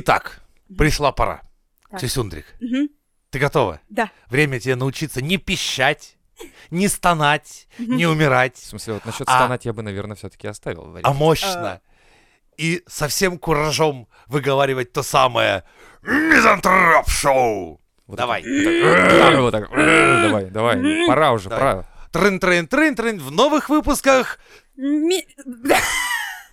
Итак, пришла пора. Так. Мгм. ты готова? Да. Время тебе научиться не пищать, не стонать, не В умирать, смысле, вот насчет А- стонать я бы, наверное, все-таки оставил. а вариант. мощно. И со всем куражом выговаривать то самое «Мизантроп-шоу». Вот Давай. так, вот так, Давай, давай. Пора уже, Давай. пора. Трын-трын-трын-трын в новых выпусках. Ми-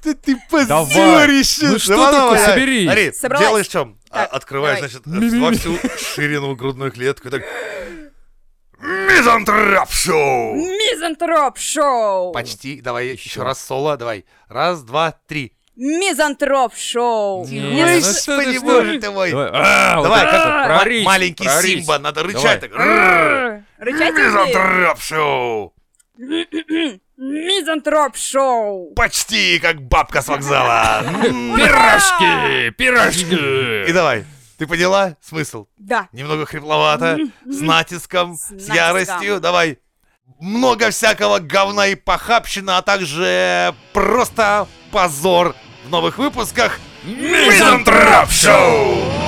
Ты, ты Давай. позорище. Ну что Давай, такое, давай. соберись. Смотри, Собралась. делаешь чем? А, Так, Открываешь, давай. значит, Ми-ми-ми. во всю ширину грудную клетку. и Так. Мизантроп-шоу. Мизантроп шоу! Почти. Давай Еще. раз соло. Давай. Раз, два, три. Мизантроп шоу! Не, Не с- что ты, Господи, боже ты мой. Давай, а, как маленький. Симба, надо рычать. так. Рычать умеешь? Мизантроп-шоу. Мизантроп шоу! Почти как бабка с вокзала. Пирожки, пирожки. И давай. Ты поняла смысл? Да. Немного хрипловато, с натиском, С с натиском. яростью. Давай. Много всякого говна и похабщина, а также просто позор в новых выпусках Мизантроп Шоу!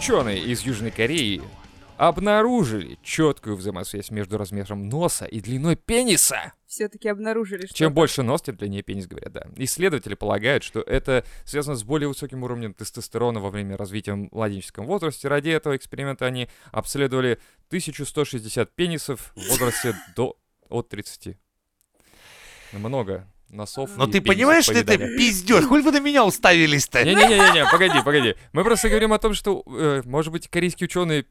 Ученые из Южной Кореи обнаружили четкую взаимосвязь между размером носа и длиной пениса. Все-таки обнаружили, что... Чем больше нос, тем длиннее пенис, говорят, да. Исследователи полагают, что это связано с более высоким уровнем тестостерона во время развития в младенческом возрасте. Ради этого эксперимента они обследовали 1160 пенисов в возрасте до от 30. Много носов. Но и ты понимаешь, что это пиздец? Хуй вы на меня уставились-то? Не-не-не, погоди, погоди. Мы просто говорим о том, что, э, может быть, корейские ученые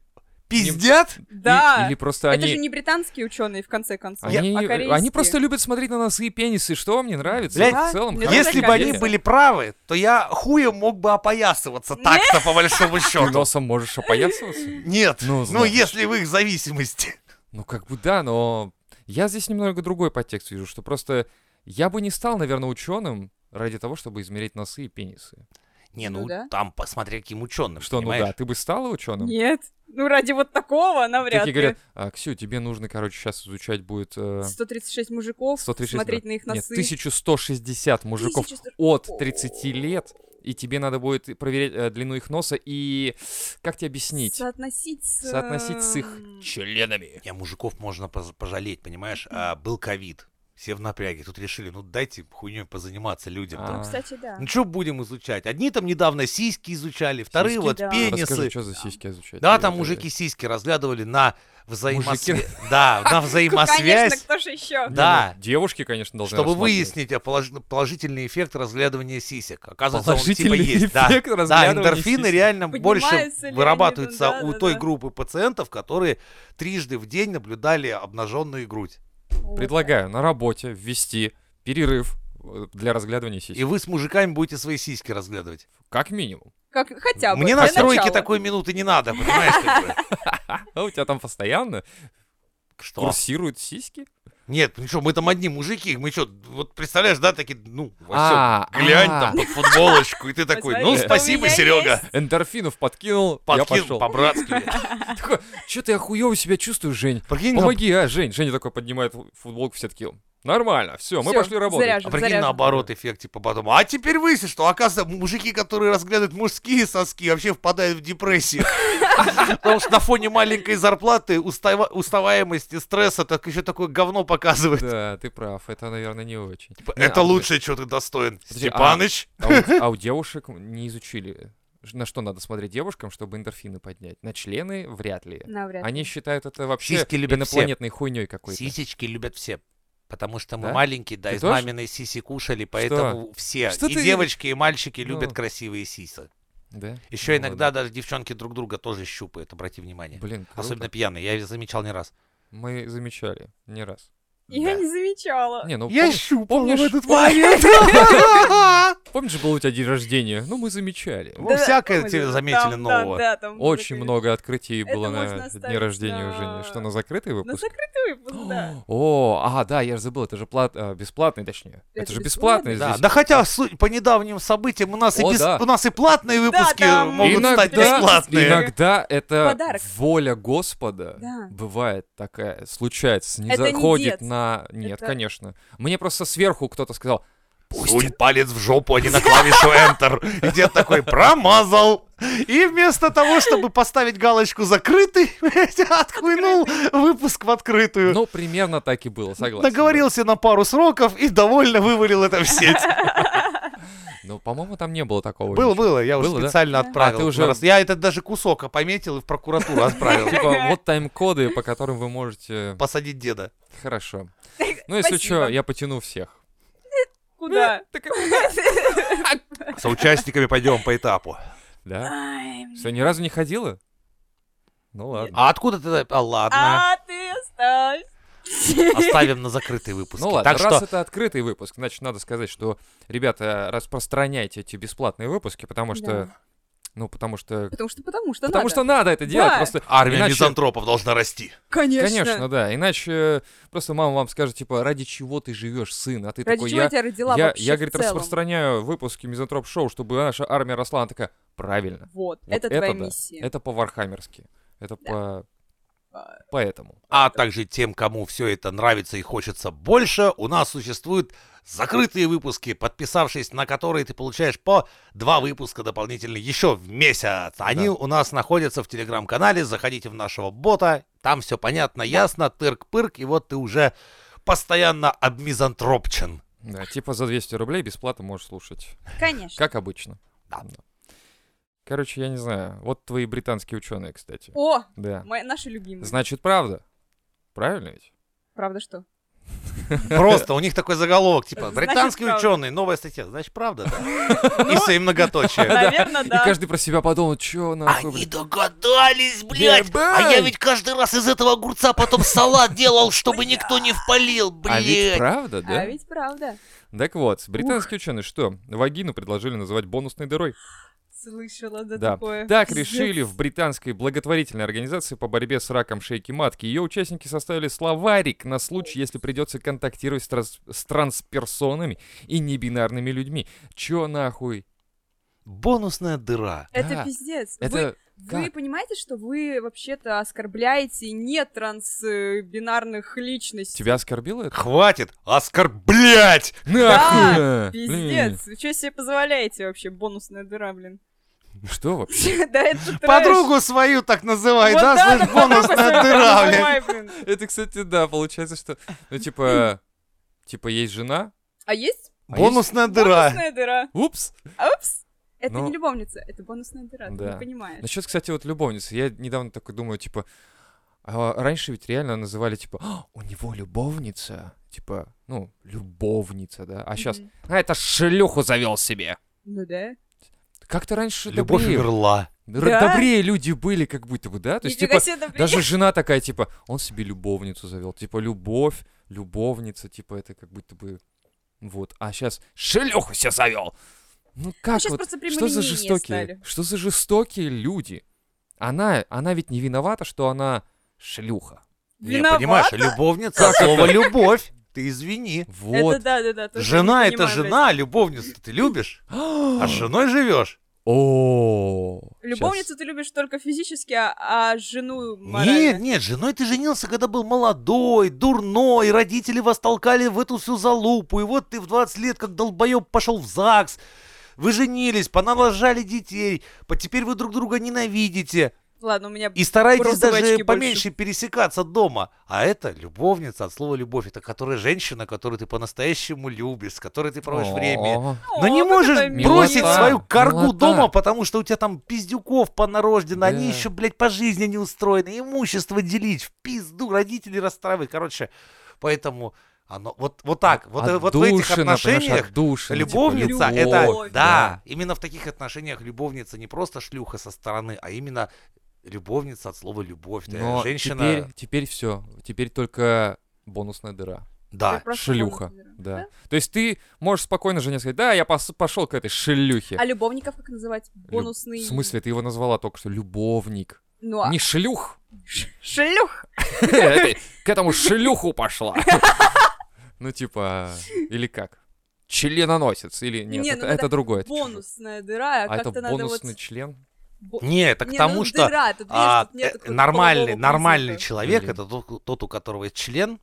Пиздят? Да. или просто Это они... же не британские ученые, в конце концов, Они, а корейские. они просто любят смотреть на носы и пенисы. Что вам не нравится? Блядь, в целом, мне Если бы они были правы, то я хуем мог бы опоясываться так-то, по большому Ты счету. носом можешь опоясываться? Нет, Ну, ну если в их зависимости. Ну, как бы да, но я здесь немного другой подтекст вижу, что просто я бы не стал, наверное, ученым ради того, чтобы измерять носы и пенисы. Не, Ну ну да. там посмотри, каким ученым, Что, ну понимаешь? да, ты бы стала ученым? Нет. Ну, ради вот такого навряд Такие ли. говорят, а, Ксю, тебе нужно, короче, сейчас изучать будет... э, 136 мужиков, 136, смотреть да. на их Нет, носы. 1160 мужиков 1100. от 30 лет, и тебе надо будет проверять э, длину их носа и... Как тебе объяснить? Соотносить с... Соотносить с их эм, членами. Не, мужиков можно пожалеть, понимаешь? А, был ковид. Все в напряге. Тут решили, ну дайте хуйней позаниматься людям. А. Ну, кстати, да. Ну что будем изучать? Одни там недавно сиськи изучали, вторые Сиськи? вот Да. пенисы. Расскажи, что за сиськи изучать? Да, там это- мужики сиськи разглядывали на взаимосвязь. Да, на Конечно, взаимосвязь, кто же еще? Не, Да. ну, девушки, конечно, должны чтобы выяснить о полож- положительный эффект разглядывания сисек. Оказывается, он типа Положительный есть. Да. эффект Да, разглядывания эндорфины реально больше вырабатываются ну, у той группы пациентов, которые трижды в день наблюдали обнаженную грудь. Предлагаю на работе ввести перерыв э, для разглядывания сисек. И вы с мужиками будете свои сиськи разглядывать. Как минимум. Как, хотя бы. Мне на стройке такой минуты не надо, понимаешь? А у тебя там постоянно курсируют сиськи? Нет, ну что, мы там одни мужики, мы что, вот представляешь, да, такие, ну, А, Васёк, глянь а. там под футболочку, и ты такой, Посмотри, ну, что спасибо, Серега. Эндорфинов подкинул, я подкинул по-братски. Что-то я хуёво себя чувствую, Жень. Помоги, а, Жень. Женя такой поднимает фу- футболку, все такие, нормально, все, мы Всё, пошли работать. заряжен. а прикинь заряжен. наоборот эффект, типа потом, а теперь выяснилось, что, оказывается, мужики, которые разглядывают мужские соски, вообще впадают в депрессию. Потому что на фоне маленькой зарплаты, устава- уставаемости, стресса, так еще такое говно показывает. Да, ты прав, это, наверное, не очень. Не, Это а, лучшее, что ты достоин. Подожди, а- Степаныч, А у, а у девушек не изучили, ж- на что надо смотреть девушкам, чтобы эндорфины поднять. На члены вряд ли. Навряд Они ли. считают это вообще Сиськи любят все. инопланетной хуйней какой-то. сисечки любят все. Потому что мы Да? маленькие, да, Ты из тоже? маминой сиси кушали, поэтому все. Что и ты- девочки, и мальчики любят Ну. красивые сисы. Да? Еще Ну иногда ладно. даже девчонки друг друга тоже щупают, обрати внимание. Блин, круто. Особенно пьяные, я замечал не раз. Мы замечали не раз. Я Да. не замечала. Не, ну Я помнишь, щупал помнишь- в этот момент. помнишь же был у тебя день рождения? Ну, мы замечали. Ну, всякое помню, тебе там, заметили да, нового. Да, там Очень много открытий Это было можно на оставить дне рождения у на- Жени. Что, на закрытый На выпуск? закрытый выпуск, да. О, а, да, я же забыл, это же плат, а, бесплатный, точнее. Это, Это же бесплатный? бесплатный Да, здесь. да хотя су- по недавним событиям у нас, и О, бес- да. у нас и платные выпуски там могут стать Иногда- бесплатные. Иногда это Подарок. воля Господа. Да. Бывает такая, случается, не Это не заходит дед. На... Нет, Это- конечно. Мне просто сверху кто-то сказал, Сунь палец в жопу, а не на клавишу Enter. И дед такой, промазал. И вместо того, чтобы поставить галочку «закрытый», отхлынул выпуск в открытую. ну, примерно так и было, согласен. Договорился на пару сроков и довольно вывалил это в сеть. Ну, по-моему, там не было такого. Было, ничего. было, я уже Было, специально Да. отправил. А, ты уже- на рас- Я этот даже кусок пометил и в прокуратуру отправил. Типа, вот тайм-коды, по которым вы можете... Посадить деда. Хорошо. Ну, если что, я потяну всех. Куда? С участниками пойдем по этапу. Да? Что, ни разу не ходила? Ну ладно. А откуда ты? А ладно, А ты оставь. оставим на закрытый выпуск. Ну ладно, Так раз что это открытый выпуск, значит, надо сказать, что, ребята, распространяйте эти бесплатные выпуски, потому что... Да. Ну, потому что... Потому что, потому что Потому надо. что надо это делать, Да. просто... армия иначе- мизантропов должна расти. Конечно. Конечно, да. Иначе э, просто мама вам скажет, типа, ради чего ты живешь, сын? А ты Ради такой, чего я... я тебя родила Я, вообще я, говорит, целом? распространяю выпуски Мизантроп Шоу, чтобы наша армия росла. Она такая, правильно. Вот, Вот это твоя да. миссия. Это по-вархаммерски. Это по... Поэтому. А также тем, кому все это нравится и хочется больше, у нас существуют закрытые выпуски, подписавшись на которые ты получаешь по два выпуска дополнительно еще в месяц. Они Да. у нас находятся в телеграм-канале, заходите в нашего бота, там все понятно, ясно, тырк-пырк, и вот ты уже постоянно обмизантропчен. Да, типа за 200 рублей бесплатно можешь слушать. Конечно. Как обычно. Да. Короче, я не знаю. Вот твои британские ученые, кстати. О, Да. мои, наши любимые. Значит, правда. Правильно ведь? Правда что? Просто у них такой заголовок, типа, британские ученые, новая статья, значит, правда, да? И все, и многоточие. Наверное, И да. каждый про себя подумал, чё нахуй, Они догадались, блядь! А я ведь каждый раз из этого огурца потом салат делал, чтобы никто не впалил, А ведь блядь! правда, да? А ведь правда. Так вот, британские ученые что? Вагину предложили называть бонусной дырой. Слышала, да, Да. такое. Так решили в британской благотворительной организации по борьбе с раком шейки матки. Ее участники составили словарик на случай, если придется контактировать с, транс- с трансперсонами и небинарными людьми. Чё нахуй? Бонусная дыра. Это Да. пиздец. Это Вы, вы как? понимаете, что вы вообще-то оскорбляете не трансбинарных личностей? Тебя оскорбило это? Хватит оскорблять! Нахуй! Блин, Пиздец. Вы что себе позволяете вообще? Бонусная дыра, блин. Что вообще? Да это трэш. Подругу свою так называй, Вот да, да, слышь, бонусная дыра. Это, кстати, да, получается, что... Ну, типа... Типа, есть жена, А есть а Бонусная дыра. бонусная дыра? Упс! Упс. Это Ну, не любовница, это бонусная дыра, ты да. не понимаешь. Насчет, кстати, вот любовницы. Я недавно такой думаю, типа, а раньше ведь реально называли, типа, «А, у него любовница. Типа, ну, любовница, да. А сейчас, а это шлюху завел себе. Ну да. Как-то раньше Любовь добрее, умерла. р- Да? добрее люди были, как будто бы, да? То есть, Нифига типа, даже жена такая, типа, он себе любовницу завел. Типа, любовь, любовница, типа, это как будто бы... Вот. А сейчас шлюху себе завел. Ну как щас вот? Что за жестокие? стали. Что за жестокие люди? Она, она ведь не виновата, что она шлюха. Не, Виновата? понимаешь, любовница, от слова любовь. Ты извини. Вот. Это да, да, да. Жена не это жена, любовницу ты любишь, а с женой живешь. О. Любовницу ты любишь только физически, а, а жену морально. Нет, нет, женой ты женился, когда был молодой, дурной, родители вас толкали в эту всю залупу, и вот ты в 20 лет, как долбоеб, пошел в ЗАГС, вы женились, поналажали детей, теперь вы друг друга ненавидите, Ладно, у меня... и стараетесь Розовые даже поменьше пересекаться дома. А это любовница от слова любовь, это которая женщина, которую ты по-настоящему любишь, с которой ты проводишь время. О, Но не можешь бросить свою каргу Милота. дома, потому что у тебя там пиздюков понарождено, они Да. еще, блядь, по жизни не устроены, имущество делить, в пизду, родителей расстраивать, короче, поэтому оно, вот, вот так, вот, э, вот в этих отношениях отдушина, типа, любовница, любовь, это, любовь, да, да. именно в таких отношениях любовница не просто шлюха со стороны, а именно любовница от слова любовь, Но женщина... теперь, теперь все. Теперь только бонусная дыра. Да. Шлюха. дыра. Да. То есть ты можешь спокойно жене сказать, да, я пос- пошел к этой шлюхе. А любовников как называть? Бонусный... В смысле, ты его назвала только что любовник. Ну, а Не шлюх. ш- шлюх! Ты к этому шлюху пошла. Ну, типа, или как? Членоносец, или нет, это, ну это другое. Бонусная дыра, а А это как-то надо вот... бонусный член? Не, это к Не, тому, ну, что дыра, тут, видишь, а, тут э, нормальный, нормальный человек это тот, тот, у которого есть член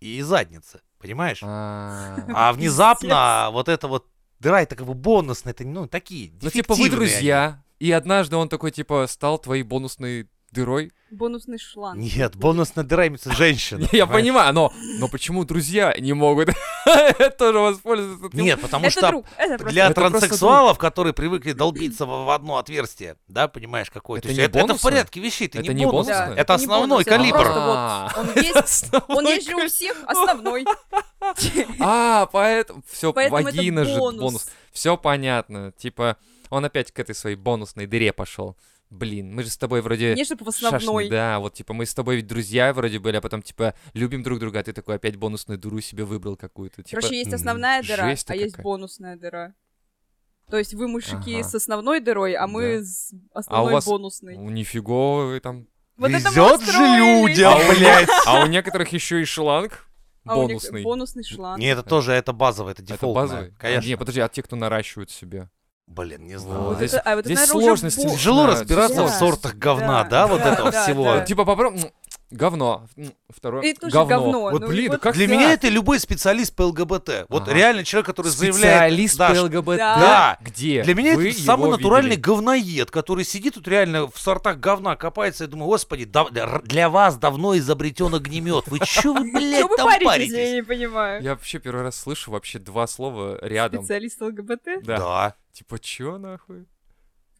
и задница, понимаешь? А, А внезапно вот это вот дыра, это как бы бонусные, это ну такие. Ну, типа, вы друзья, и однажды он такой, типа, стал твоей бонусной дырой. Бонусный шланг. Нет, бонусная дыра имеется женщина. Я понимаю, но, но почему друзья не могут тоже воспользоваться? Нет, потому это что друг, это просто для транссексуалов, которые привыкли долбиться в в одно отверстие, да, понимаешь, какое-то. Это всё. не Это, это в порядке вещей, это, Это не бонус. Это основной это калибр. А. вот он есть, он Основной есть же у всех основной. А, поэтому все Поэтому это вагина же бонус. Все понятно. Типа, он опять к этой своей бонусной дыре пошел. Блин, мы же с тобой вроде Не чтобы в шашни, основной. да, вот типа мы с тобой ведь друзья вроде были, а потом типа любим друг друга, а ты такой опять бонусную дыру себе выбрал какую-то. Типа, Короче, есть основная дыра, а есть какая. бонусная дыра. То есть вы мужики Ага. с основной дырой, а мы Да. с основной вас- бонусной. ну, нифига вы там. Вот это Везет же людям, блядь. А у некоторых еще и шланг А у них бонусный. Бонусный шланг. Не, это тоже, это базовое, это Это дефолтное. базовый? Конечно. Не, подожди, а те, кто наращивают себе? Блин, не знаю. Вот здесь- это- а вот здесь наверное, сложности Тяжело Да, разбираться в да. сортах говна, Да, да, вот да, этого да, всего. да. Типа попробуй... Говно. Второе. И тоже говно. говно. Вот Ну, блин, вот как Для так? меня это любой специалист по ЛГБТ. Вот Ага. реально человек, который заявляет... Специалист Да, по ЛГБТ. Да. Где? Для меня Вы это самый натуральный видели? говноед, который сидит тут реально в сортах говна копается. Я думаю, господи, да- для, вас давно изобретен огнемет. Вы чё вы, блядь, там паритесь, я не понимаю. Я вообще первый раз слышу вообще два слова рядом. Специалист ЛГБТ? Да. Типа, чё нахуй?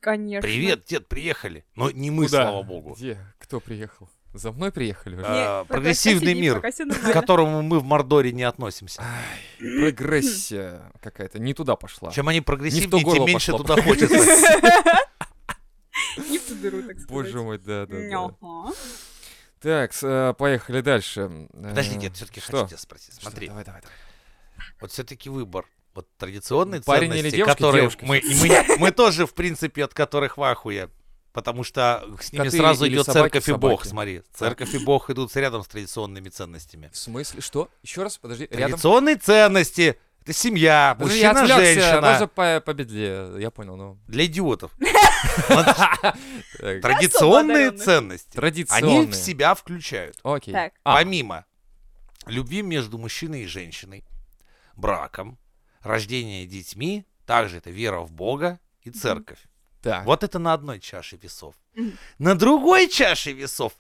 Конечно. Привет, дед, приехали. Но не мы, слава богу. Где? Кто приехал? За мной приехали уже? А, прогрессивный мир, к которому мы в Мордоре не относимся. Прогрессия какая-то не туда пошла. Чем они прогрессивнее, тем меньше туда хочется. Не в ту дыру, так сказать. Боже мой, да, да. Так, э, поехали дальше. Подожди, Э, дед, все-таки хочу тебя спросить. Смотри, Давай, давай, давай. вот все-таки выбор. Вот традиционные Парень или ценности, девушка? которые Девушка мы, мы, мы тоже, в принципе, от которых в ахуе. Потому что с ними Коты сразу идет собаки, церковь и Бог, собаки. смотри. Церковь и Бог идут рядом с традиционными ценностями. В смысле? Что? Еще раз, подожди, рядом. Традиционные ценности — это семья, я мужчина, отвлекся, женщина. можно по, по бедле, я понял, ну. Для идиотов. Традиционные ценности. Традиционные. Они в себя включают. Окей. А, Помимо любви между мужчиной и женщиной, браком, рождение детьми, также это вера в Бога и церковь. Так. Вот это на одной чаше весов. На другой чаше весов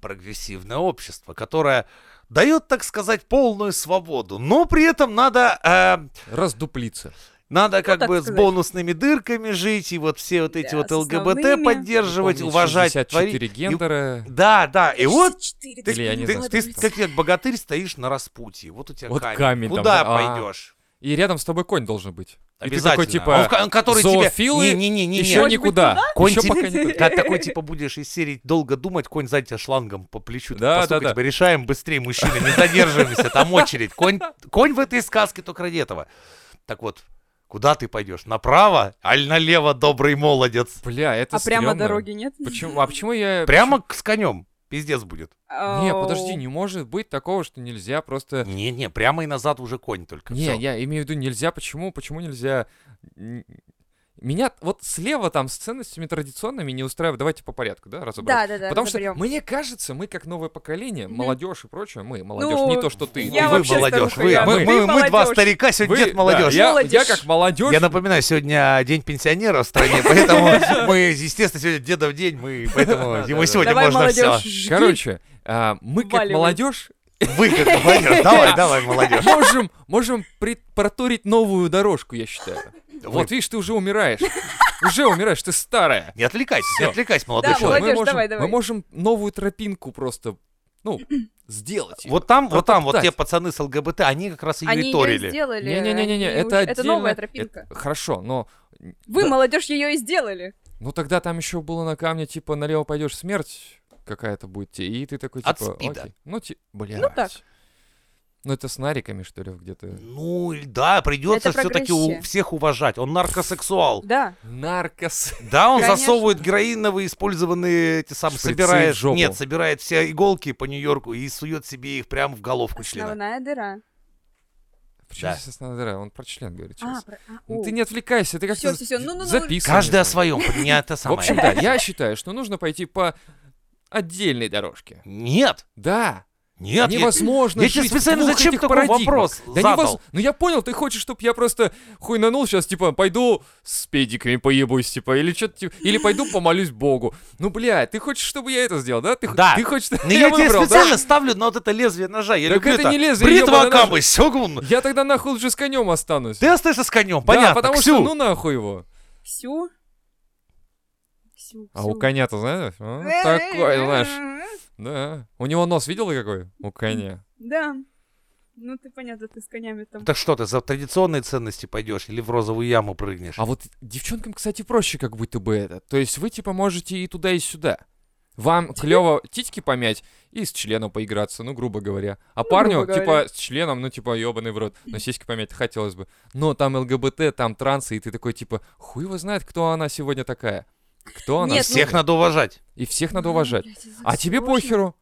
прогрессивное общество, которое дает, так сказать, полную свободу, но при этом надо, э, Раздуплиться. надо как так бы с сказать. бонусными дырками жить и вот все вот эти Да, вот с ЛГБТ основными. поддерживать, Помнить уважать, 64 творить. И- гендера. Да, да, и вот 64, ты, ты- ты что как, как богатырь стоишь на распутье. Вот у тебя Вот камень. камень там, Куда да. А. пойдешь? И рядом с тобой конь должен быть. И ты Обязательно. такой, Он, типа, ка- который зоофилы тебе... Не-не-не. еще Может быть, никуда. Конь Еще тебе- пока не туда. Когда такой, типа, будешь из серии долго думать, конь сзади тебя шлангом по плечу. Да, да, да. типа, решаем быстрее, мужчины, не задерживаемся, там очередь. Конь, конь в этой сказке только ради этого. Так вот, куда ты пойдешь? Направо, аль налево, добрый молодец? Бля, это А прямо стрёмно. дороги нет? Почему? А почему я... Прямо к- с конем. Пиздец будет. Не, подожди, не может быть такого, что нельзя просто... Не-не, прямо и назад уже конь только. Не, Всё. я имею в виду нельзя. Почему? Почему нельзя... Меня вот слева там с ценностями традиционными не устраивает. Давайте по порядку, да, разобраться. Да, да, да. Потому что разобрём. мне кажется, мы как новое поколение, молодежь и прочее, мы, молодежь, Ну, не то, что ты. я И вы молодежь. Вы, я- мы, мы- мы два старика, сегодня Вы- дед молодежь. да, я, Молодежь. я как молодежь. Я напоминаю, сегодня день пенсионера в стране, поэтому мы, естественно, сегодня дедов день, мы, поэтому ему сегодня можно все. Короче, а, мы как молодежь Вы как молодежь, давай, давай, молодежь. можем, можем проторить новую дорожку, я считаю. Вы- Вот видишь, ты уже умираешь. Уже умираешь, ты старая. Не отвлекайтесь, не отвлекайся, молодой Да, человек. мы можем, давай, давай. мы можем новую тропинку просто, ну, сделать. её. Вот там, вот там, вот те пацаны с ЛГБТ, они как раз ее Они и ее торили. сделали. Не-не-не-не, они это уже- Это новая тропинка. Это- Хорошо, но... Вы, да, молодежь, ее и сделали. Ну тогда там еще было на камне, типа, налево пойдешь, смерть какая-то будет, те, и ты такой, типа, От спида. окей. Ну, ти... блядь. Ну так. Ну это с нариками, что ли, где-то? Ну, да, придется Это все-таки у всех уважать. Он наркосексуал. Да. Наркос. Да, он Конечно. засовывает героиновые использованные эти самые, Шприцы собирает, жопу. нет, собирает все иголки по Нью-Йорку и сует себе их прямо в головку члена. Основная дыра. Почему Да. здесь основная дыра? Он про член говорит А, сейчас. про- а, Ну о. ты не отвлекайся, ты как-то Всё, всё, всё, ну, ну, ну. записывай. Каждый о своем, не это В самое. общем, да, я считаю, что нужно пойти по отдельной дорожке. Нет, Да, нет, я- невозможно я тебе жить в специально двух зачем такой парадигмах. вопрос Да задал? невоз- Ну я понял, ты хочешь, чтобы я просто хуйнанул сейчас, типа, пойду с педиками поебусь, типа, или что-то типа, или пойду помолюсь Богу. Ну, блядь, ты хочешь, чтобы я это сделал, да? Ты, Да. ты хочешь, чтобы Ну, я, тебе выбрал, да? специально ставлю на вот это лезвие ножа. Я Так люблю это это. не лезвие, Бритва. Акамы, Сёгун. Я тогда нахуй лучше с конем останусь. Ты остаешься с конем, да, понятно. потому Ксю. что ну нахуй его. Ксю. Ксю, А у коня-то, знаешь, а, такой, знаешь, да. У него нос видел какой? У коня. Да. Ну, ты понятно, ты с конями там. Так что ты за традиционные ценности пойдешь или в розовую яму прыгнешь? А вот девчонкам, кстати, проще как будто бы это. То есть вы, типа, можете и туда, и сюда. Вам клево титьки помять и с членом поиграться, ну, грубо говоря. А парню, грубо типа, говоря. с членом, ну, типа, ебаный в рот. Но сиськи помять хотелось бы. Но там ЛГБТ, там трансы, и ты такой, типа, хуй его знает, кто она сегодня такая. Кто она? Нет, Всех надо уважать. И всех надо уважать. Блядь, А тебе похеру.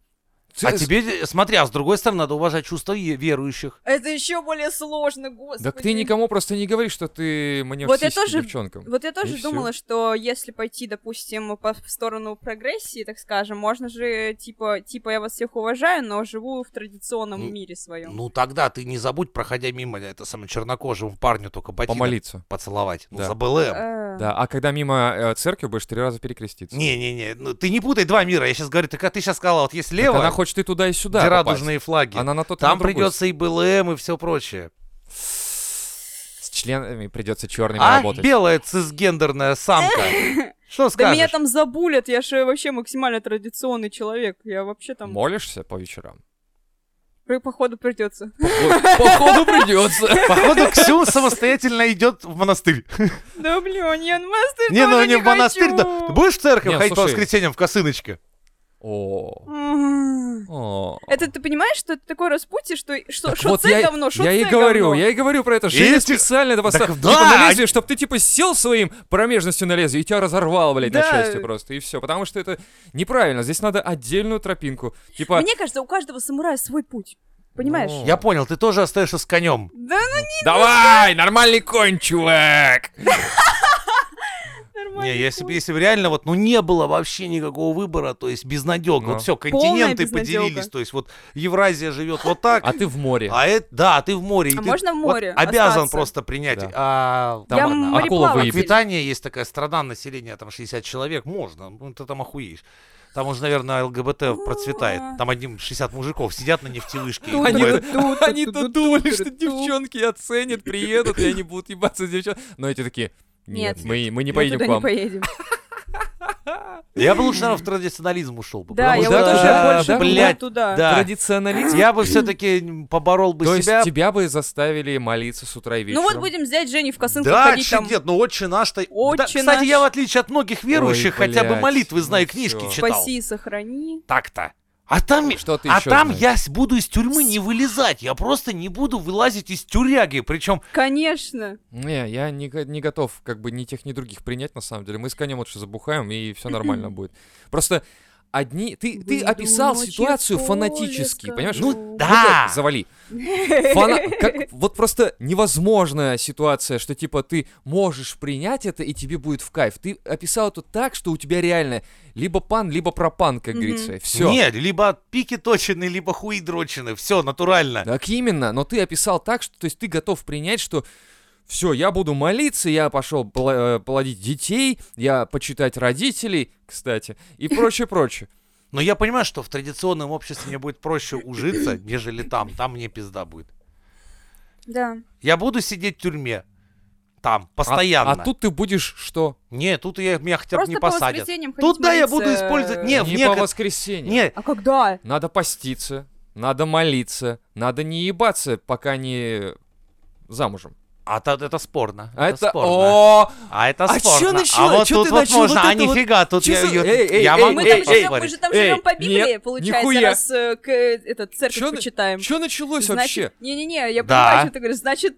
А Ц- тебе, смотри, а с другой стороны, надо уважать чувства верующих. Это еще более сложно, господи. Так ты никому просто не говори, что ты мне Вот я тоже- девчонкам. Вот я тоже И думала, что если пойти, допустим, по в сторону прогрессии, так скажем, можно же, типа, типа я вас всех уважаю, но живу в традиционном Ну, мире своем. Ну тогда ты не забудь, проходя мимо это самое чернокожему парню только ботинок Помолиться. поцеловать. Ну Да. за БЛМ. Э, Да, а когда мимо э, церкви будешь три раза перекреститься. Не-не-не, ну, ты не путай два мира. Я сейчас говорю, так а ты сейчас сказала, вот есть Так лево, она хочет и туда, и сюда где попасть. радужные флаги. Она на тот Там на придется и БЛМ, и все прочее. С членами придется черными А работать. белая цисгендерная самка. Что Да меня скажешь? там забулят, я же вообще максимально традиционный человек. Я вообще там, Молишься по вечерам? походу, придется. Походу придется. Походу, Ксюн самостоятельно идет в монастырь. Да блин, я на монастырь Не, ну не в монастырь, да. будешь в церковь ходить по воскресеньям в косыночке? О. Это ты понимаешь, что это такое распутье, что что Так что вот я, говно, что я и говорю, говно? я и говорю про это. Женя Если- специально это поставил. Так Типа да, на лезвие, чтобы ты типа сел своим промежностью на лезвие и тебя разорвал, блядь, на Да. части просто, и все. Потому что это неправильно. Здесь надо отдельную тропинку. Типа, Мне кажется, у каждого самурая свой путь. Понимаешь? Ну. Я понял, ты тоже остаешься с конем. Да ну давай, нормальный конь, чувак! Не, если бы если бы реально вот, ну не было вообще никакого выбора, то есть безнадега. Ну. Вот все, континенты безнадёга. поделились, то есть вот Евразия живет вот так, А ты в море. а это, да, ты в море. и А ты можно в вот море обязан остаться? просто принять. Да. А, Там Я ладно, акула. Аквитания есть такая страна, население там 60 человек, можно, ну ты там охуеешь. Там уже, наверное, ЛГБТ процветает. Там одним 60 мужиков сидят на нефтевышке. Они-то думали, что девчонки оценят, приедут, и они будут ебаться с девчонками. Но эти такие, нет, Нет. мы, мы не поедем туда к вам. не поедем. Я бы лучше, наверное, в традиционализм ушел бы. Да, потому я что, вот да, больше да, думаю блядь, туда. да. Традиционализм. Я бы все-таки поборол бы То есть себя. тебя бы заставили молиться с утра и Ну вечером. вот будем взять Женю в косынках Да, ходить чё там. нет, ну отче наш-то... Да, Отче кстати, наш. я в отличие от многих верующих Ой, хотя бы блядь, молитвы знаю, ну книжки всё. читал. Спаси и сохрани. Так-то. А там, Что ты а там знаешь? я буду из тюрьмы не вылезать. Я просто не буду вылазить из тюряги. Причем, Конечно. Не, я не, не готов как бы ни тех, ни других принять, на самом деле. Мы с конем лучше забухаем, и все нормально будет. Просто одни... Ты, ты описал ситуацию фанатически, понимаешь? ну Вот да. это завали. Фана- как- вот просто невозможная ситуация, что типа ты можешь принять это, и тебе будет в кайф. Ты описал это так, что у тебя реально либо пан, либо пропан, как говорится. Все. Нет, либо пики точены, либо хуи дрочены. Все, натурально. Так именно, но ты описал так, что то есть ты готов принять, что все, я буду молиться, я пошел э, плодить детей, я почитать родителей, кстати, и прочее, прочее. Но я понимаю, что в традиционном обществе мне будет проще ужиться, нежели там. Там мне пизда будет. Да. Я буду сидеть в тюрьме. Там, А- постоянно. А, тут ты будешь что? Не, тут я, меня хотя бы не по посадят. Тут да, я буду использовать- Не, в не по воскресеньям. Не, А когда? Надо поститься, надо молиться, надо не ебаться, пока не замужем. А та- это спорно. А это это... спорно. О! А это А чё спорно. начало? А вот Чё тут ты вот начал можно, вот а это вот? нифига, тут Чё я, я- Эй, эй, я эй, могу Мы эй, эй, живем, мы же там Эй, живем по Библии, нет, получается, нихуя. раз э, к, э, этот, церковь Чё почитаем. Что началось Значит, вообще? не-не-не, я Да. понимаю, что ты говоришь. Значит,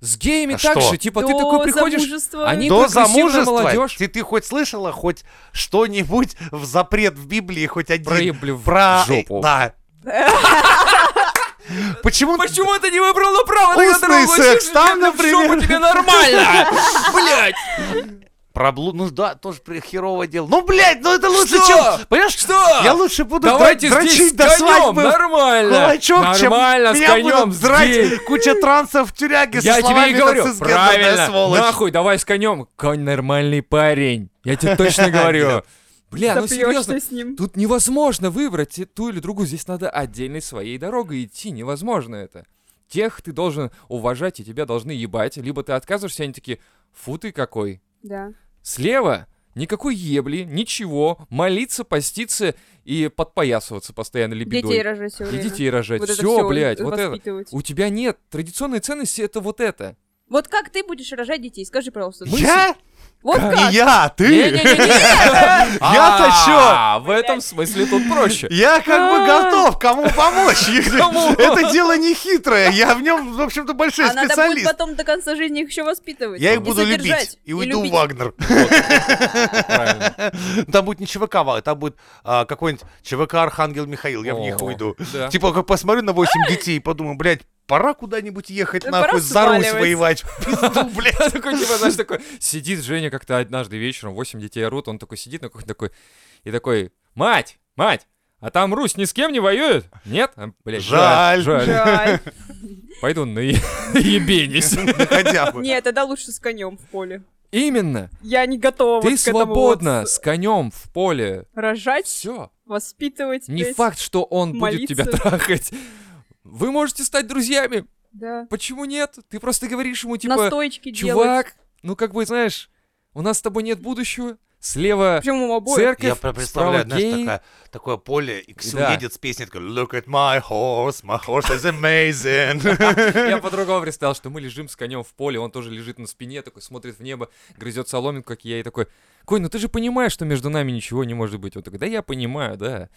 С геями А так что? же, типа ты до такой приходишь, замужества- они До замужества молодежь. ты, ты хоть слышала хоть что-нибудь в запрет в Библии, хоть один? В Про... жопу. Да. Почему? Почему ты не выбрал направо? Устный дорогу? секс, там, например. тебе нормально! Блять! Про блуд... Ну да, тоже херово дело. Ну, блядь, ну это лучше, Что? чем... Понимаешь, Что? я лучше буду Давайте здесь дрочить с до конем, свадьбы нормально! кулачок, чем Нормально, с меня конем будут драть здесь. куча трансов в тюряге Я со тебе и говорю, «нацистсгендерная правильно, сволочь». нахуй, давай с конем. Конь нормальный парень, я тебе точно говорю. Бля, ну серьезно, с ним. тут невозможно выбрать ту или другую, здесь надо отдельной своей дорогой идти, невозможно это. Тех ты должен уважать, и тебя должны ебать, либо ты отказываешься, и они такие, фу ты какой. Да. Слева никакой ебли, ничего, молиться, поститься и подпоясываться постоянно либидой. Детей рожать все и время. детей рожать. Вот все, блядь, вот это. У тебя нет традиционной ценности, это вот это. Вот как ты будешь рожать детей? Скажи, пожалуйста. Я? Вот как? Не я, ты? Я-то чё? А, в этом смысле тут проще. Я как бы А. готов кому помочь. Это дело не хитрое. Я в нем, в общем-то, большой А надо будет специалист. потом до конца жизни их еще воспитывать. Я их буду любить и уйду в. Вагнер. Там будет не ЧВК, там будет а, какой-нибудь ЧВК Архангел Михаил, я в них уйду. Типа, как посмотрю на 8 детей и подумаю, блядь, пора куда-нибудь ехать, Да нахуй, за Русь воевать. Пизду, блядь. Такой, типа, знаешь, такой, сидит Женя как-то однажды вечером, 8 детей орут, он такой сидит на кухне такой, и такой, мать, мать, а там Русь ни с кем не воюет? Нет? А, Блядь, жаль, Жаль. Пойду на ебенись. Ну, Хотя бы. Нет, тогда лучше с конем в поле. Именно. Я не готова Ты свободна вот с конем в поле. рожать, Все. воспитывать. Не блядь. факт, что он будет тебя молиться. трахать. Вы можете стать друзьями. Да. Почему нет? Ты просто говоришь ему, типа, Настойчики делать. чувак, ну как бы, знаешь, у нас с тобой нет будущего. Слева Причем церковь, Я представляю, справа знаешь, гей. такая- такое поле, и Ксю Да. едет с песней, такой, look at my horse, my horse is amazing. Я по-другому представил, что мы лежим с конем в поле, он тоже лежит на спине, такой смотрит в небо, грызет соломинку, как я, и такой, Конь, ну ты же понимаешь, что между нами ничего не может быть. Он такой, да я понимаю, да.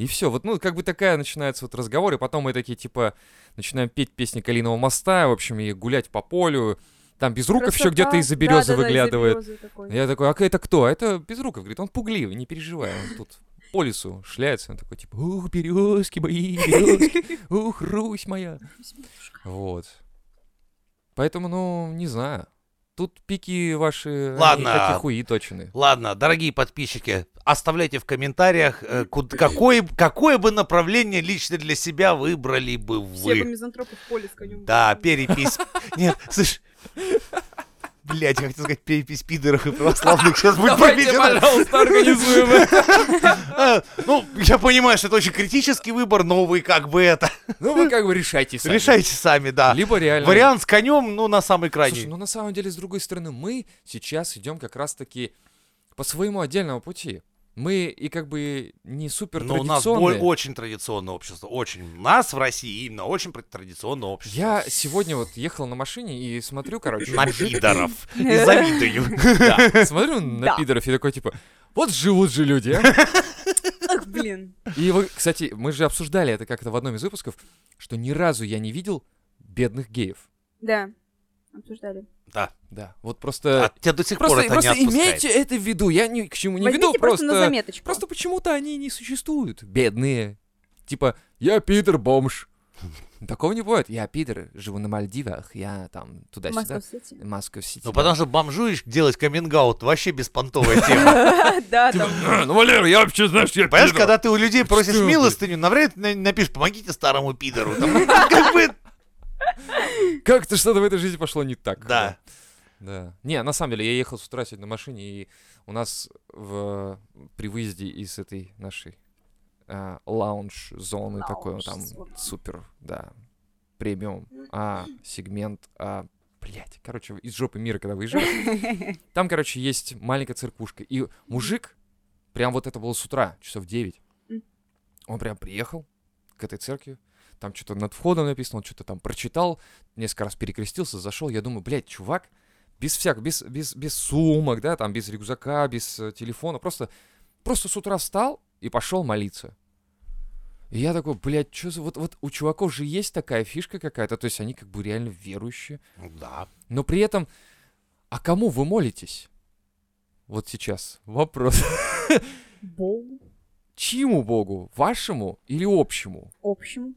И все, вот, ну, как бы такая начинается вот разговор, и потом мы такие, типа, начинаем петь песни Калиного моста, в общем, и гулять по полю. Там Безруков еще где-то из-за березы выглядывает. Я такой, а это кто? Это Безруков, говорит, он пугливый, не переживай, он тут по лесу шляется, он такой, типа, ух, березки мои, березки, ух, Русь моя. Вот. Поэтому, ну, не знаю. Тут пики ваши, Ладно. они как и хуи точены. Ладно, дорогие подписчики, оставляйте в комментариях, э, куд- какое, какое бы направление лично для себя выбрали бы Все бы вы. мизантропы в поле с конем. Да, перепись. Нет, слышь. Блять, я хотел сказать перепись пидоров и православных. Сейчас будет Давайте, пожалуйста, организуем. А, Ну, я понимаю, что это очень критический выбор, но вы как бы это... Ну, вы как бы решайте сами. Решайте сами, да. Либо реально... Вариант с конем, ну, на самый крайний. Слушай, ну на самом деле, с другой стороны, мы сейчас идем как раз-таки по своему отдельному пути. Мы и как бы не супер Но у нас очень традиционное общество. Очень. У нас в России именно очень традиционное общество. Я сегодня вот ехал на машине и смотрю, короче, На пидоров. И завидую. да, смотрю на пидоров и такой типа, вот живут же люди. Ах, блин. И вы, кстати, мы же обсуждали это как-то в одном из выпусков, что ни разу я не видел бедных геев. Да. Обсуждали. Да. Да, вот просто... А тебя до сих пор просто это не просто отпускает. имейте это в виду, я ни к чему не Возьмите веду, просто на просто... заметочку. Просто почему-то они не существуют, бедные. Типа, я Питер бомж. Такого не бывает. Я Питер, живу на Мальдивах, я там туда-сюда. Москва-Сити. Москва Сити. Ну, потому что бомжуешь делать каминг-аут вообще беспонтовая тема. Да, Типа, там. ну, Валер, я вообще, знаешь, я Понимаешь, пидор». когда ты у людей просишь милостыню, навряд напишешь, помогите старому пидору. Там, Как бы, Как-то что-то в этой жизни пошло не так. да. Да. Не, на самом деле, я ехал с утра сегодня на машине, и у нас в, при выезде из этой нашей а, лаунж-зоны такой, вот там супер, да, премиум, а, сегмент, а, блять, короче, из жопы мира, когда выезжаешь, там, короче, есть маленькая церквушка, и мужик, прям вот это было с утра, часов 9, М. он прям приехал к этой церкви, там что-то над входом написано, он что-то там прочитал, несколько раз перекрестился, зашел, я думаю, блядь, чувак, без всякого, без, без, без сумок, да, там, без рюкзака, без э, телефона, просто, просто с утра встал и пошел молиться. И я такой, блядь, что за... Вот, вот у чуваков же есть такая фишка какая-то, то есть они как бы реально верующие. Да. Но при этом, а кому вы молитесь? Вот сейчас вопрос. Богу. Чьему богу? Вашему или общему? Общему.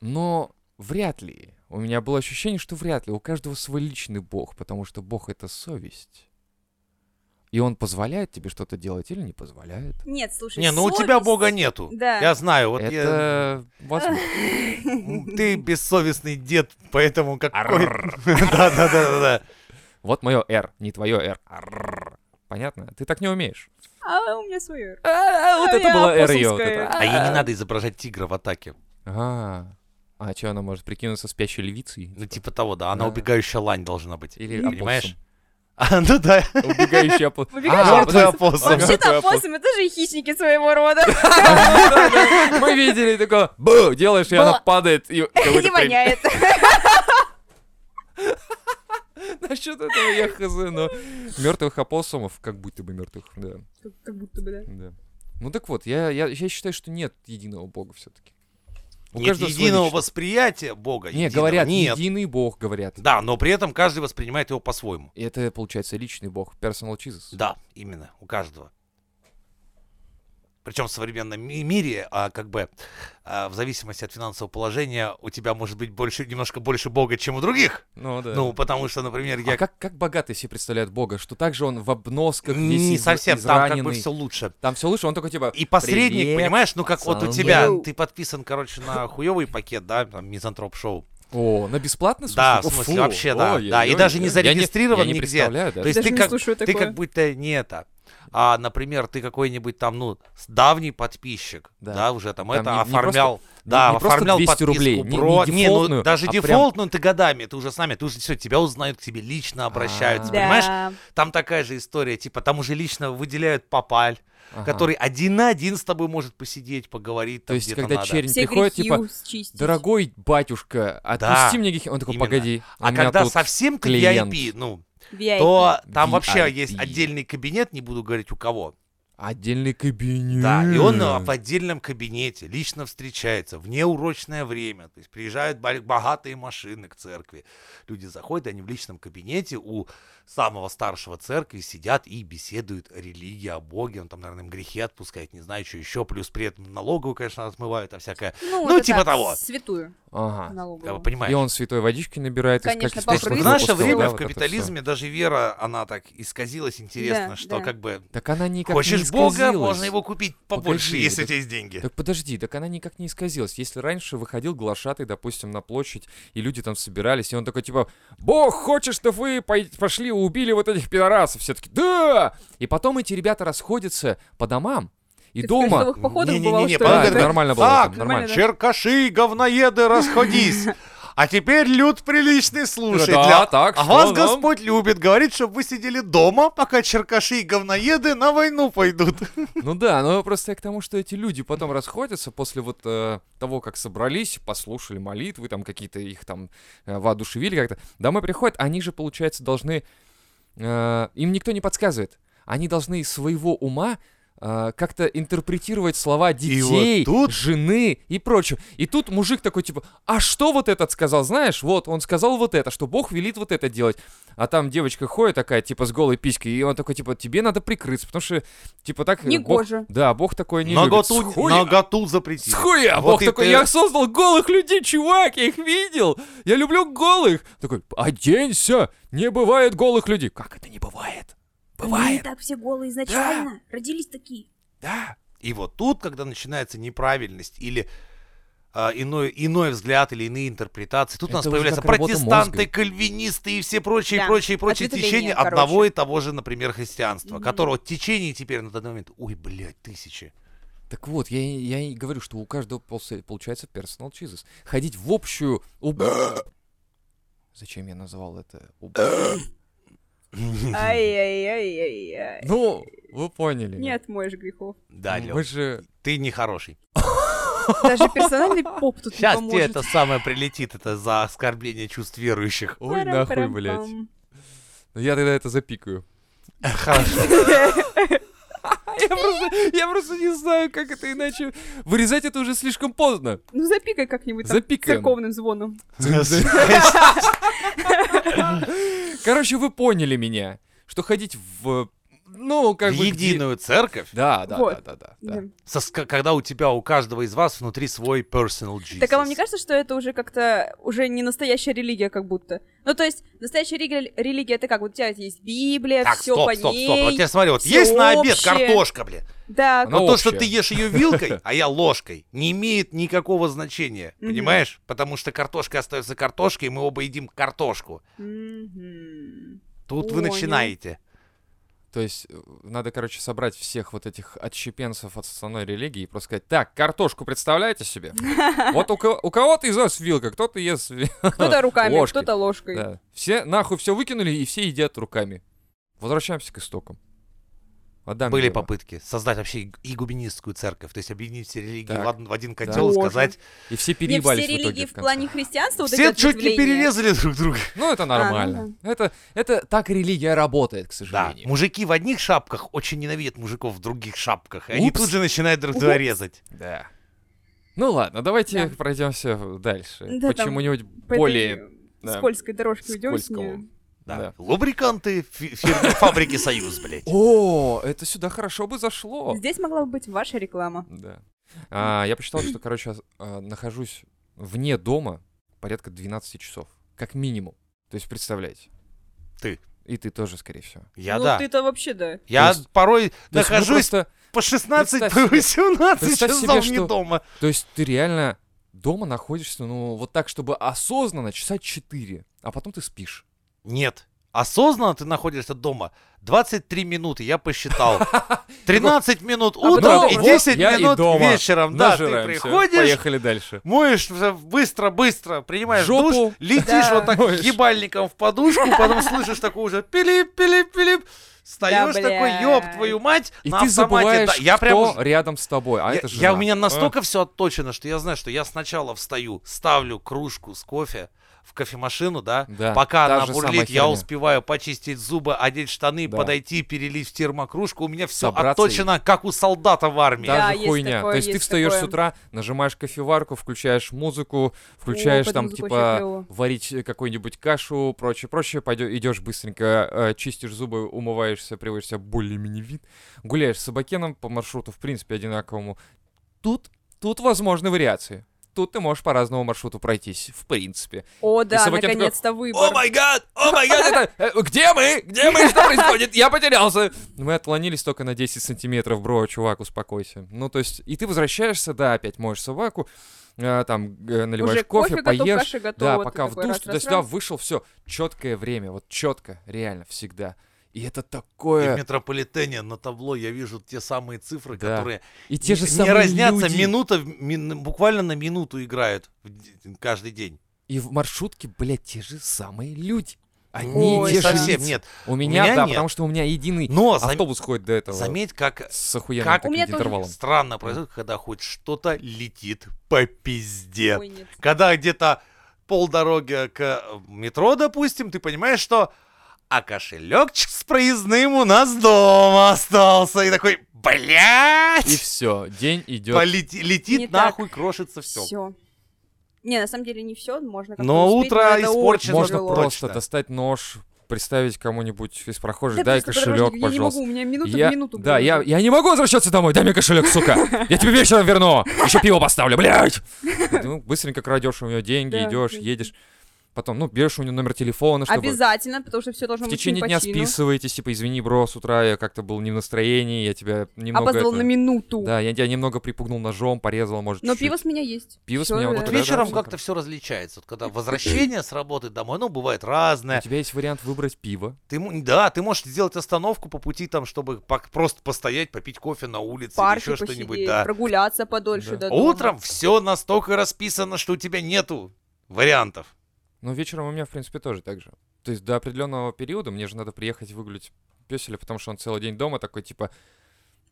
Но вряд ли. У меня было ощущение, что вряд ли. У каждого свой личный бог, потому что бог — это совесть. И он позволяет тебе что-то делать или не позволяет. Нет, слушай, Не, ну у тебя совесть- бога нету. Да. Я знаю, вот я- это возможно. ты бессовестный дед, поэтому какой... Да, да, да, да, да. Вот мое R, не твое R. Арррр. Понятно? Ты так не умеешь. А у меня свое. А, вот А это я было апостольская. это. А ей не надо изображать тигра в атаке. А, а что, она может прикинуться спящей львицей? Ну, типа того, да. Она Да. убегающая лань должна быть. Или Понимаешь? А, ну да. Убегающий опоссум. А, Мертвый опоссум. Мертвый Вообще-то опоссум. опоссумы тоже хищники своего рода. Мы видели такое, бу, делаешь, и она падает. И воняет. Насчет этого я хз, но мертвых опоссумов, как будто бы мертвых, да. Как- Как будто бы, да. да. Ну так вот, я, я, я считаю, что нет единого бога все-таки. Нет единого восприятия бога. Не, единого. говорят, Нет. единый бог, говорят. Да, но при этом каждый воспринимает его по-своему. И это, получается, личный бог, personal Jesus. Да, именно, у каждого. Причем в современном ми- мире, а, как бы, а, в зависимости от финансового положения, у тебя может быть больше, немножко больше бога, чем у других. Ну да. Ну, потому что, например, я... А как, как богатые себе представляют бога? Что также он в обносках весь Не из- совсем, там как бы израненный? все лучше. Там все лучше, он такой типа... И посредник, «Привет, понимаешь, ну как вот у пацаны». тебя, ты подписан, короче, на хуевый пакет, да, там, мизантроп шоу. О, на бесплатно? Да, в О, смысле, фу, вообще, да, ой, да, и ой, даже ой. не Я зарегистрирован я не нигде. представляю То есть Даже ты не как, ты как будто не это. А, например, ты какой-нибудь там, ну, давний подписчик, Да. да, уже там, Там это не- не оформлял, не- да, не просто оформлял 200 подписку рублей, не- не про... Не, ну, дефолтную, даже а прям- дефолтную ты годами, ты уже с нами, ты уже все, тебя узнают, к тебе лично обращаются, А. понимаешь? Да. Там такая же история, типа, там уже лично выделяют попаль, Ага. который один на один с тобой может посидеть, поговорить, То там есть, где-то когда надо. чернь Все приходит, типа, счистить. дорогой батюшка, отпусти Да, мне грехи. Он такой, именно. погоди, у А меня когда тут совсем ты клиент. VIP, ну, VIP. то там вообще VIP. есть отдельный кабинет, не буду говорить у кого. отдельный кабинет. Да, и он э, в отдельном кабинете лично встречается в неурочное время. То есть приезжают богатые машины к церкви. Люди заходят, они в личном кабинете у самого старшего церкви сидят и беседуют о религии, о Боге. Он там, наверное, им грехи отпускает, не знаю, что еще. Плюс при этом налоговую, конечно, отмывают, а всякое. Ну, ну, типа так, того. Святую Ага. налоговую. Как бы понимаешь. И он святой водички набирает, из Конечно, как в наше время да, в вот капитализме даже вера, она так исказилась. Интересно, Да, что да. как бы... Так она никак не Хочешь Бога, исказилась. можно его купить побольше, Погоди, если у так- тебя есть деньги. Так подожди, так она никак не исказилась. Если раньше выходил глашатый, допустим, на площадь, и люди там собирались, и он такой, типа, «Бог хочет, чтобы вы пошли убили вот этих пидорасов». Все таки «Да!» И потом эти ребята расходятся по домам, и Ты дома... подожди, Да, это нормально было, Так, там, нормально. да. Черкаши говноеды, расходись. А теперь люд приличный слушай. Да, для- так, а что вас нам? Господь любит, говорит, чтобы вы сидели дома, пока черкаши и говноеды на войну пойдут. Ну да, но просто я к тому, что эти люди потом расходятся после вот э, того, как собрались, послушали молитвы, там какие-то их там э, воодушевили как-то. Домой приходят, они же, получается, должны... э, им никто не подсказывает. Они должны из своего ума э, как-то интерпретировать слова детей, тут- жены и прочее. И тут мужик такой типа, а что вот этот сказал, знаешь? Вот, он сказал вот это, что Бог велит вот это делать. А там девочка ходит такая, типа, с голой писькой, и он такой, типа, тебе надо прикрыться, потому что, типа, так... э, Бог- Негоже. Да, Бог такое не любит. Наготу, С хуя. наготу запретил. С хуя! Вот Бог и такой, ты- я создал голых людей, чувак, я их видел! Я люблю голых! Такой, оденься! Не бывает голых людей! Как это не бывает? Они Бывает, так все голые изначально. Родились такие. да. И вот тут, когда начинается неправильность или а, иной, иной взгляд или иные интерпретации, тут у нас Это появляются протестанты, мозга. кальвинисты и все прочие, Да, прочие, прочие течения короче. одного и того же, например, христианства, Мгм. которого течение теперь на данный момент, ой, блядь, тысячи. Так вот, я, и- я и говорю, что у каждого получается personal Jesus. Ходить в общую... Зачем я назвал это? Ай-яй-яй-яй-яй. Ну, вы поняли. Не отмоешь грехов. Да, Ну, Лёв, Мы же... ты нехороший. Даже персональный поп тут не Сейчас тебе поможет. это самое прилетит, это за оскорбление чувств верующих. Ой, нахуй, блядь. Ну, Я тогда это запикаю. Хорошо. Я просто, я просто не знаю, как это иначе. Вырезать это уже слишком поздно. Ну, запикай как-нибудь там Запикаем. церковным звоном. Короче, вы поняли меня, что ходить в, ну, как бы... где- единую церковь, Да, да, Вот. да, да, да, да. Да. со когда у тебя, у каждого из вас внутри свой personal Jesus. Так а вам не кажется, что это уже как-то уже не настоящая религия, как будто? Ну, то есть, настоящая религия, религия это как? Вот у тебя есть Библия, Так, все стоп, по стоп, ней. стоп. Вот теперь смотри, вот есть на обед общее. картошка, блин. Да, Но то, что ты ешь ее вилкой, а я ложкой, не имеет никакого значения. Понимаешь? Потому что картошка остается картошкой, и мы оба едим картошку. Тут вы начинаете. То есть э, надо, короче, собрать всех вот этих отщепенцев от основной религии и просто сказать, так, картошку представляете себе? Вот у, ко- у кого-то из вас вилка, кто-то ест Кто-то руками, кто-то ложкой. Да. Все нахуй все выкинули и все едят руками. Возвращаемся к истокам. Адам Были Ева. попытки создать вообще и- игуменистскую церковь, то есть объединить все религии Так. в, од- в один котел и Боже. сказать, И все переебались все в итоге религии в конце. плане христианства, вот все эти чуть не перерезали друг друга. Ну, это нормально. Это, это так религия работает, к Да, сожалению. мужики в одних шапках очень ненавидят мужиков в других шапках, и они Упс. тут же начинают друг друга резать. Да. Ну ладно, давайте Да. пройдемся дальше. Да, Почему-нибудь По этой более... да, скользкой дорожке уйдем с нее. Да. Да. Лубриканты фирмы Фабрики Союз, блядь. О, это сюда хорошо бы зашло. Здесь могла бы быть ваша реклама. Да. А, я посчитал, что, короче, а, нахожусь вне дома порядка 12 часов. Как минимум. То есть, представляете. Ты. И ты тоже, скорее всего. Я ну, да. ты-то вообще да. Я То есть- порой нахожусь просто- по 16, представь по себе- 18 представь часов себе, не что- дома. То есть ты реально дома находишься, ну, вот так, чтобы осознанно часа 4, а потом ты спишь. Нет. Осознанно ты находишься дома 23 минуты, я посчитал. 13 минут А утром и вот 10 я и минут вечером. Да, ты приходишь, Поехали дальше. моешь быстро-быстро, принимаешь душ, летишь вот так ебальником в подушку, потом слышишь такой уже пилип-пилип-пилип, встаешь Да, такой, ёб твою мать, И на ты автомате. забываешь, да, я прям кто уже- рядом с тобой, а я, это я- жена. у меня А. настолько все отточено, что я знаю, что я сначала встаю, ставлю кружку с кофе в кофемашину, да, Да, пока та она бурлит, я успеваю почистить зубы, одеть штаны, Да. подойти, перелить в термокружку, у меня все Собраться отточено, как у солдата в армии. Да, Та же есть хуйня. такое, То есть ты есть встаешь с такое. утра, нажимаешь кофеварку, включаешь музыку, включаешь под там типа варить э, какую-нибудь кашу, прочее, прочее, пойдешь, идешь быстренько, э, чистишь зубы, умываешься, приводишь себя в более-менее вид, гуляешь с собакеном по маршруту, в принципе, одинаковому. Тут, тут возможны вариации. Тут ты можешь по разному маршруту пройтись, в принципе. О, да, наконец-то О выбор. май гад! О май гад! это, э, Где мы? Где мы? Что происходит? Я потерялся! Мы отклонились только на 10 сантиметров, бро, чувак, успокойся. Ну, то есть, и ты возвращаешься, да, опять моешь собаку, э, там, э, наливаешь Уже кофе, кофе готов, поешь. готова. Да, пока в душ, туда-сюда, вышел, все, четкое время, вот четко, реально, всегда. И это И в такое... метрополитене на табло я вижу те самые цифры, Да. которые И те же не самые разнятся, люди. минута, мин- буквально на минуту играют каждый день. И в маршрутке, блядь, те же самые люди. Они Ой, те же совсем лица. нет. У меня, меня да, нет. потому что у меня единый Но зам- автобус ходит до этого. заметь, как С охуенным как- У меня тоже интервалом. странно происходит, когда хоть что-то летит по пизде. Ой, нет. Когда где-то полдороги к э, метро, допустим, ты понимаешь, что а кошелек с проездным у нас дома остался. И такой, И блядь! все, день идет. Полети- летит Не так. нахуй, крошится все. Все. Не, на самом деле не все, можно как-то Но успеть, утро но испорчено Можно тяжело. просто Точно. достать нож, представить кому-нибудь из прохожих, Да, дай просто кошелек, подожди, Я не могу, пожалуйста. у меня минута Я- в минуту. да, я, я не могу возвращаться домой, дай мне кошелек, сука. Я тебе вечером верну. Еще пиво поставлю, блядь. Ну, быстренько крадешь у нее деньги, идешь, едешь. Потом, ну, берешь у нее номер телефона, чтобы Обязательно, потому что все должно в быть течение чин дня по чину. списываетесь, типа, извини, бро, с утра я как-то был не в настроении, я тебя немного... Опоздал это- на минуту. Да, я тебя немного припугнул ножом, порезал, может, Но чуть-чуть. пиво с меня есть. Пиво с Всё, меня вот да. Вот Да, да, вечером всё как-то все различается. Вот когда возвращение с работы домой, ну, бывает разное. У тебя есть вариант выбрать пиво. Ты, да, ты можешь сделать остановку по пути там, чтобы просто постоять, попить кофе на улице В парке или еще что-нибудь, посидеть, да. прогуляться подольше Да. до дома. Утром все настолько расписано, что у тебя нету вариантов. Но вечером у меня, в принципе, тоже так же. То есть до определенного периода мне же надо приехать выгулять песеля, потому что он целый день дома такой, типа...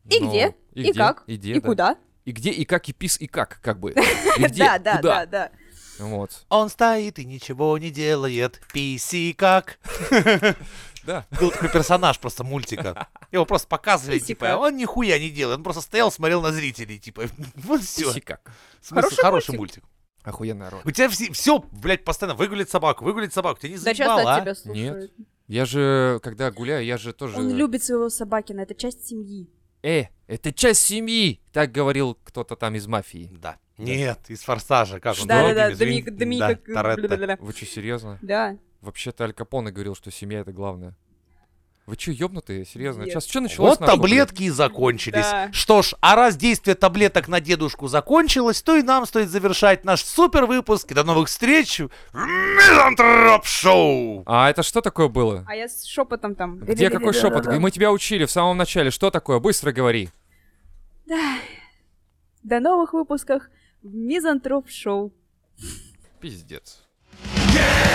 И ну, где? И, И где? как? И где, И да. куда? И где, и как, и пис, и как, как бы. И где, Да, да, куда. да, да. Вот. Он стоит и ничего не делает. Писи как. Да. Был такой персонаж просто мультика. Его просто показывали, типа, он нихуя не делает. Он просто стоял, смотрел на зрителей, типа, вот все. Пис и как. Смысл, Хороший хороший мультик. мультик. Охуенная роль. У тебя все, все, блядь, постоянно выгулить собаку, выгулить собаку. Тебя не Да заебало, часто а? от тебя слушают. Я же, когда гуляю, я же тоже... Он любит своего собакина, это часть семьи. Э, это часть семьи! Так говорил кто-то там из мафии. Да. Нет, из форсажа, как он? Да-да-да, Доминик, Доминик, Доминик, Да, Торетто. бля-бля-бля. Вы что, серьезно? Да. Вообще-то Аль Капоне говорил, что семья это главное. Вы что, ёбнутые? Серьезно? Нет. Сейчас что началось? Вот таблетки и закончились. Да. Что ж, а раз действие таблеток на дедушку закончилось, то и нам стоит завершать наш супер выпуск. И до новых встреч в Мизантроп Шоу! А это что такое было? А я с шепотом там. Где какой шепот? Мы тебя учили в самом начале. Что такое? Быстро говори. До новых выпусках в Мизантроп Шоу. Пиздец. Yeah!